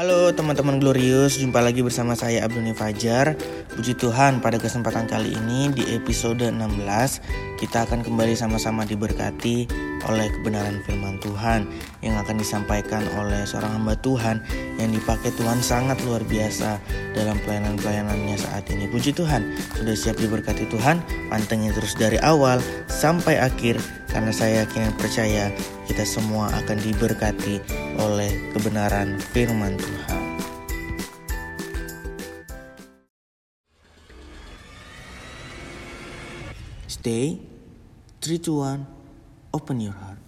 Halo teman-teman Glorious, jumpa lagi bersama saya Abdul Fajar. Puji Tuhan, pada kesempatan kali ini di episode 16 kita akan kembali sama-sama diberkati oleh kebenaran firman Tuhan yang akan disampaikan oleh seorang hamba Tuhan yang dipakai Tuhan sangat luar biasa dalam pelayanan-pelayanannya saat ini. Puji Tuhan, sudah siap diberkati Tuhan? Pantengin terus dari awal sampai akhir karena saya yakin dan percaya kita semua akan diberkati oleh kebenaran firman Tuhan. Stay, 3 to 1, open your heart.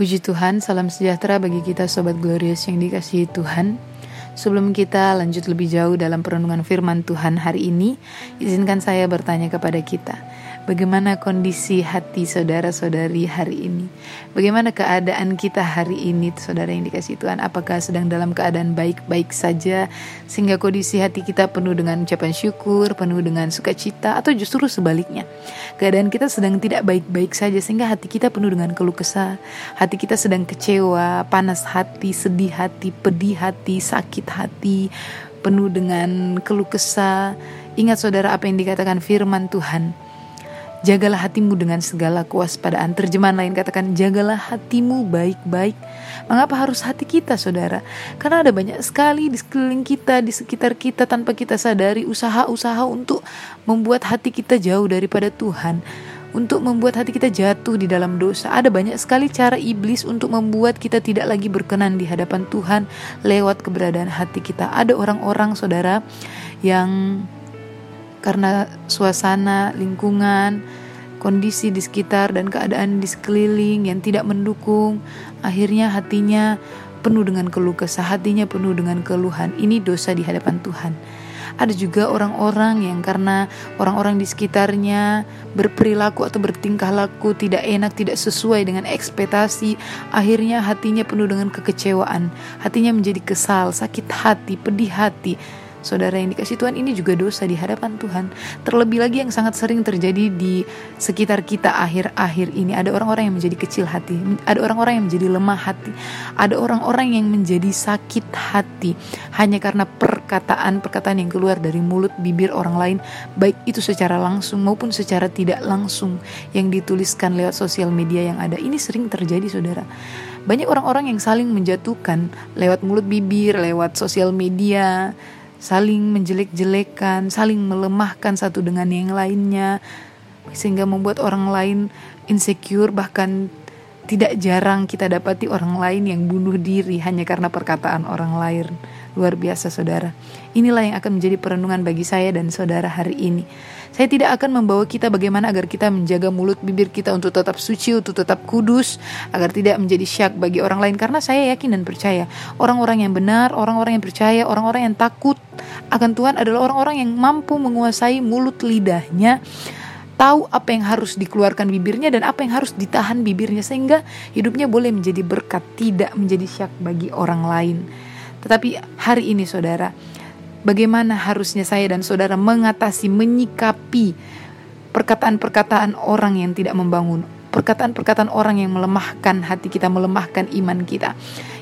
Puji Tuhan, salam sejahtera bagi kita Sobat Glorious yang dikasihi Tuhan. Sebelum kita lanjut lebih jauh dalam perenungan firman Tuhan hari ini, izinkan saya bertanya kepada kita. Bagaimana kondisi hati saudara-saudari hari ini? Bagaimana keadaan kita hari ini, saudara yang dikasih Tuhan? Apakah sedang dalam keadaan baik-baik saja, sehingga kondisi hati kita penuh dengan ucapan syukur, penuh dengan sukacita, atau justru sebaliknya? Keadaan kita sedang tidak baik-baik saja, sehingga hati kita penuh dengan keluh kesah, hati kita sedang kecewa, panas hati, sedih hati, pedih hati, sakit hati, penuh dengan keluh kesah. Ingat saudara apa yang dikatakan firman Tuhan Jagalah hatimu dengan segala kewaspadaan. Terjemahan lain katakan, jagalah hatimu baik-baik. Mengapa harus hati kita, saudara? Karena ada banyak sekali di sekeliling kita, di sekitar kita, tanpa kita sadari usaha-usaha untuk membuat hati kita jauh daripada Tuhan. Untuk membuat hati kita jatuh di dalam dosa. Ada banyak sekali cara iblis untuk membuat kita tidak lagi berkenan di hadapan Tuhan lewat keberadaan hati kita. Ada orang-orang, saudara, yang karena suasana, lingkungan, kondisi di sekitar dan keadaan di sekeliling yang tidak mendukung, akhirnya hatinya penuh dengan keluh kesah, hatinya penuh dengan keluhan. Ini dosa di hadapan Tuhan. Ada juga orang-orang yang karena orang-orang di sekitarnya berperilaku atau bertingkah laku tidak enak, tidak sesuai dengan ekspektasi, akhirnya hatinya penuh dengan kekecewaan, hatinya menjadi kesal, sakit hati, pedih hati Saudara yang dikasih Tuhan ini juga dosa di hadapan Tuhan. Terlebih lagi yang sangat sering terjadi di sekitar kita akhir-akhir ini. Ada orang-orang yang menjadi kecil hati, ada orang-orang yang menjadi lemah hati, ada orang-orang yang menjadi sakit hati hanya karena perkataan-perkataan yang keluar dari mulut bibir orang lain, baik itu secara langsung maupun secara tidak langsung yang dituliskan lewat sosial media yang ada. Ini sering terjadi, Saudara. Banyak orang-orang yang saling menjatuhkan lewat mulut bibir, lewat sosial media, saling menjelek-jelekan, saling melemahkan satu dengan yang lainnya, sehingga membuat orang lain insecure, bahkan tidak jarang kita dapati orang lain yang bunuh diri hanya karena perkataan orang lain. Luar biasa saudara. Inilah yang akan menjadi perenungan bagi saya dan saudara hari ini. Saya tidak akan membawa kita bagaimana agar kita menjaga mulut bibir kita untuk tetap suci, untuk tetap kudus, agar tidak menjadi syak bagi orang lain. Karena saya yakin dan percaya orang-orang yang benar, orang-orang yang percaya, orang-orang yang takut akan Tuhan adalah orang-orang yang mampu menguasai mulut lidahnya tahu apa yang harus dikeluarkan bibirnya dan apa yang harus ditahan bibirnya sehingga hidupnya boleh menjadi berkat, tidak menjadi syak bagi orang lain. Tetapi hari ini saudara, bagaimana harusnya saya dan saudara mengatasi, menyikapi perkataan-perkataan orang yang tidak membangun, perkataan-perkataan orang yang melemahkan hati kita, melemahkan iman kita,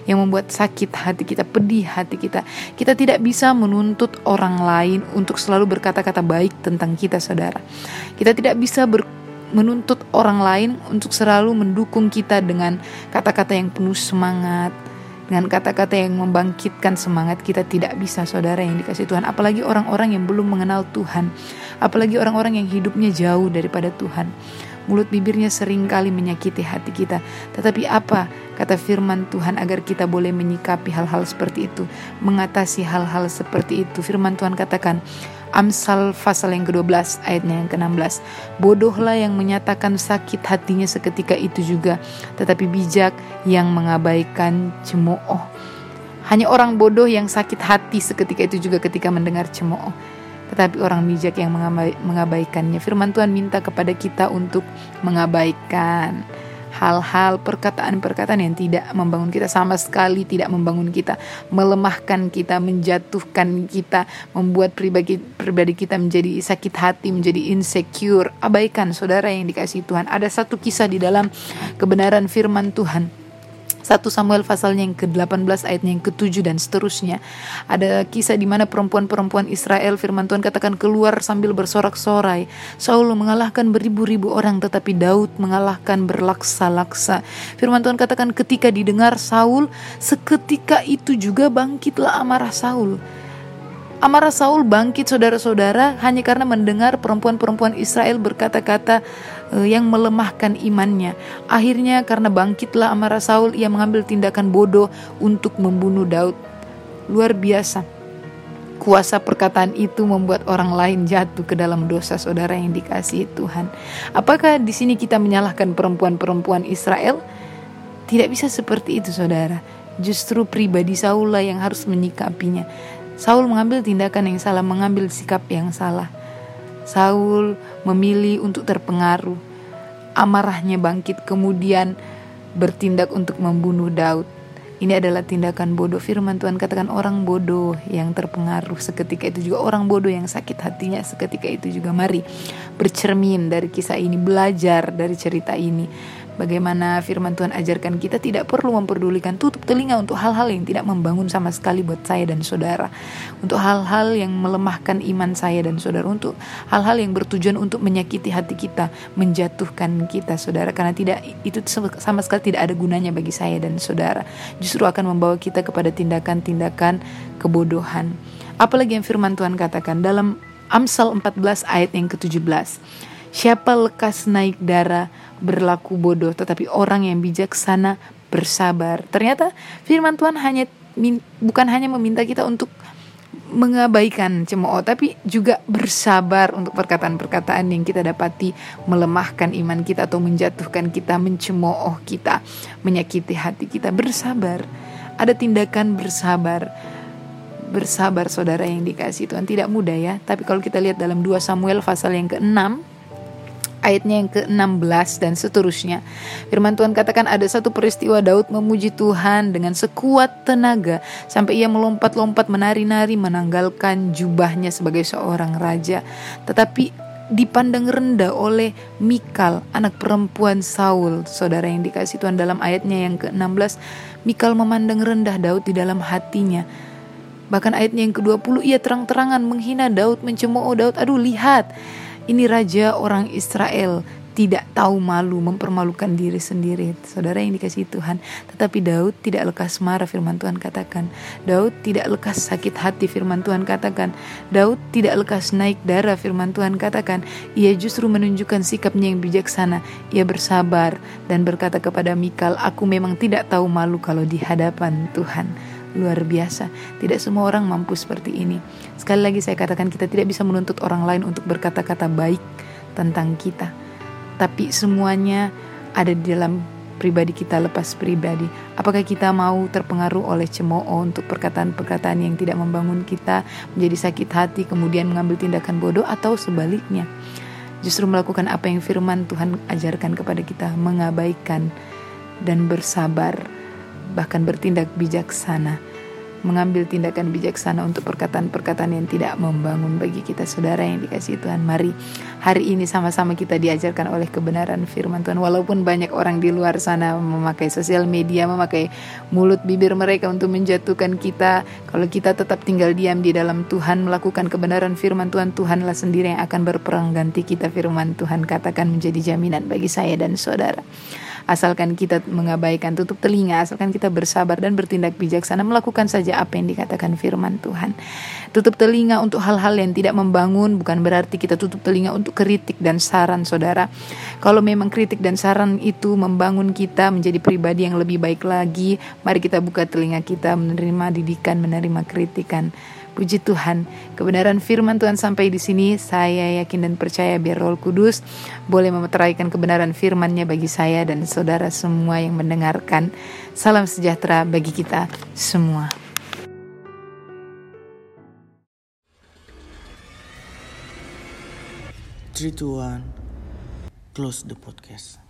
yang membuat sakit hati kita, pedih hati kita. Kita tidak bisa menuntut orang lain untuk selalu berkata-kata baik tentang kita, saudara. Kita tidak bisa ber menuntut orang lain untuk selalu mendukung kita dengan kata-kata yang penuh semangat, dengan kata-kata yang membangkitkan semangat kita tidak bisa saudara yang dikasih Tuhan. Apalagi orang-orang yang belum mengenal Tuhan. Apalagi orang-orang yang hidupnya jauh daripada Tuhan. Mulut bibirnya sering kali menyakiti hati kita. Tetapi apa kata firman Tuhan agar kita boleh menyikapi hal-hal seperti itu? Mengatasi hal-hal seperti itu. Firman Tuhan katakan Amsal pasal yang ke-12 ayatnya yang ke-16 Bodohlah yang menyatakan sakit hatinya seketika itu juga Tetapi bijak yang mengabaikan cemooh. Hanya orang bodoh yang sakit hati seketika itu juga ketika mendengar cemooh. Tetapi orang bijak yang mengabaikannya. Firman Tuhan minta kepada kita untuk mengabaikan hal-hal perkataan-perkataan yang tidak membangun kita sama sekali tidak membangun kita, melemahkan kita, menjatuhkan kita, membuat pribadi pribadi kita menjadi sakit hati, menjadi insecure. Abaikan saudara yang dikasih Tuhan. Ada satu kisah di dalam kebenaran firman Tuhan 1 Samuel pasalnya yang ke-18 ayatnya yang ke-7 dan seterusnya. Ada kisah di mana perempuan-perempuan Israel firman Tuhan katakan keluar sambil bersorak-sorai. Saul mengalahkan beribu-ribu orang tetapi Daud mengalahkan berlaksa-laksa. Firman Tuhan katakan ketika didengar Saul, seketika itu juga bangkitlah amarah Saul. Amarah Saul bangkit saudara-saudara hanya karena mendengar perempuan-perempuan Israel berkata-kata uh, yang melemahkan imannya. Akhirnya karena bangkitlah amarah Saul ia mengambil tindakan bodoh untuk membunuh Daud. Luar biasa. Kuasa perkataan itu membuat orang lain jatuh ke dalam dosa saudara yang dikasihi Tuhan. Apakah di sini kita menyalahkan perempuan-perempuan Israel? Tidak bisa seperti itu saudara. Justru pribadi Saul yang harus menyikapinya. Saul mengambil tindakan yang salah, mengambil sikap yang salah. Saul memilih untuk terpengaruh. Amarahnya bangkit kemudian bertindak untuk membunuh Daud. Ini adalah tindakan bodoh. Firman Tuhan katakan orang bodoh yang terpengaruh seketika itu juga orang bodoh yang sakit hatinya seketika itu juga. Mari bercermin dari kisah ini, belajar dari cerita ini Bagaimana firman Tuhan ajarkan kita tidak perlu memperdulikan tutup telinga untuk hal-hal yang tidak membangun sama sekali buat saya dan saudara. Untuk hal-hal yang melemahkan iman saya dan saudara. Untuk hal-hal yang bertujuan untuk menyakiti hati kita, menjatuhkan kita saudara. Karena tidak itu sama sekali tidak ada gunanya bagi saya dan saudara. Justru akan membawa kita kepada tindakan-tindakan kebodohan. Apalagi yang firman Tuhan katakan dalam Amsal 14 ayat yang ke-17. Siapa lekas naik darah berlaku bodoh, tetapi orang yang bijaksana bersabar. Ternyata firman Tuhan hanya bukan hanya meminta kita untuk mengabaikan cemooh tapi juga bersabar untuk perkataan-perkataan yang kita dapati melemahkan iman kita atau menjatuhkan kita, mencemooh kita, menyakiti hati kita. Bersabar. Ada tindakan bersabar. Bersabar saudara yang dikasih Tuhan tidak mudah ya. Tapi kalau kita lihat dalam 2 Samuel pasal yang ke-6 ayatnya yang ke-16 dan seterusnya. Firman Tuhan katakan ada satu peristiwa Daud memuji Tuhan dengan sekuat tenaga sampai ia melompat-lompat menari-nari menanggalkan jubahnya sebagai seorang raja. Tetapi dipandang rendah oleh Mikal, anak perempuan Saul, saudara yang dikasih Tuhan dalam ayatnya yang ke-16. Mikal memandang rendah Daud di dalam hatinya. Bahkan ayatnya yang ke-20 ia terang-terangan menghina Daud, mencemooh Daud. Aduh lihat, ini raja orang Israel. Tidak tahu malu mempermalukan diri sendiri. Saudara yang dikasih Tuhan. Tetapi Daud tidak lekas marah firman Tuhan katakan. Daud tidak lekas sakit hati firman Tuhan katakan. Daud tidak lekas naik darah firman Tuhan katakan. Ia justru menunjukkan sikapnya yang bijaksana. Ia bersabar dan berkata kepada Mikal aku memang tidak tahu malu kalau di hadapan Tuhan luar biasa. Tidak semua orang mampu seperti ini. Sekali lagi saya katakan kita tidak bisa menuntut orang lain untuk berkata-kata baik tentang kita. Tapi semuanya ada di dalam pribadi kita lepas pribadi. Apakah kita mau terpengaruh oleh cemooh untuk perkataan-perkataan yang tidak membangun kita, menjadi sakit hati, kemudian mengambil tindakan bodoh atau sebaliknya? Justru melakukan apa yang firman Tuhan ajarkan kepada kita, mengabaikan dan bersabar bahkan bertindak bijaksana, mengambil tindakan bijaksana untuk perkataan-perkataan yang tidak membangun bagi kita saudara yang dikasih Tuhan. Mari hari ini sama-sama kita diajarkan oleh kebenaran firman Tuhan. Walaupun banyak orang di luar sana memakai sosial media, memakai mulut bibir mereka untuk menjatuhkan kita. Kalau kita tetap tinggal diam di dalam Tuhan, melakukan kebenaran firman Tuhan, Tuhanlah sendiri yang akan berperang ganti kita firman Tuhan katakan menjadi jaminan bagi saya dan saudara. Asalkan kita mengabaikan tutup telinga, asalkan kita bersabar dan bertindak bijaksana melakukan saja apa yang dikatakan firman Tuhan. Tutup telinga untuk hal-hal yang tidak membangun bukan berarti kita tutup telinga untuk kritik dan saran Saudara. Kalau memang kritik dan saran itu membangun kita menjadi pribadi yang lebih baik lagi, mari kita buka telinga kita menerima didikan, menerima kritikan. Puji Tuhan, kebenaran firman Tuhan sampai di sini. Saya yakin dan percaya biar Roh Kudus boleh memeteraikan kebenaran firman-Nya bagi saya dan saudara semua yang mendengarkan. Salam sejahtera bagi kita semua. Three, two, one. Close the podcast.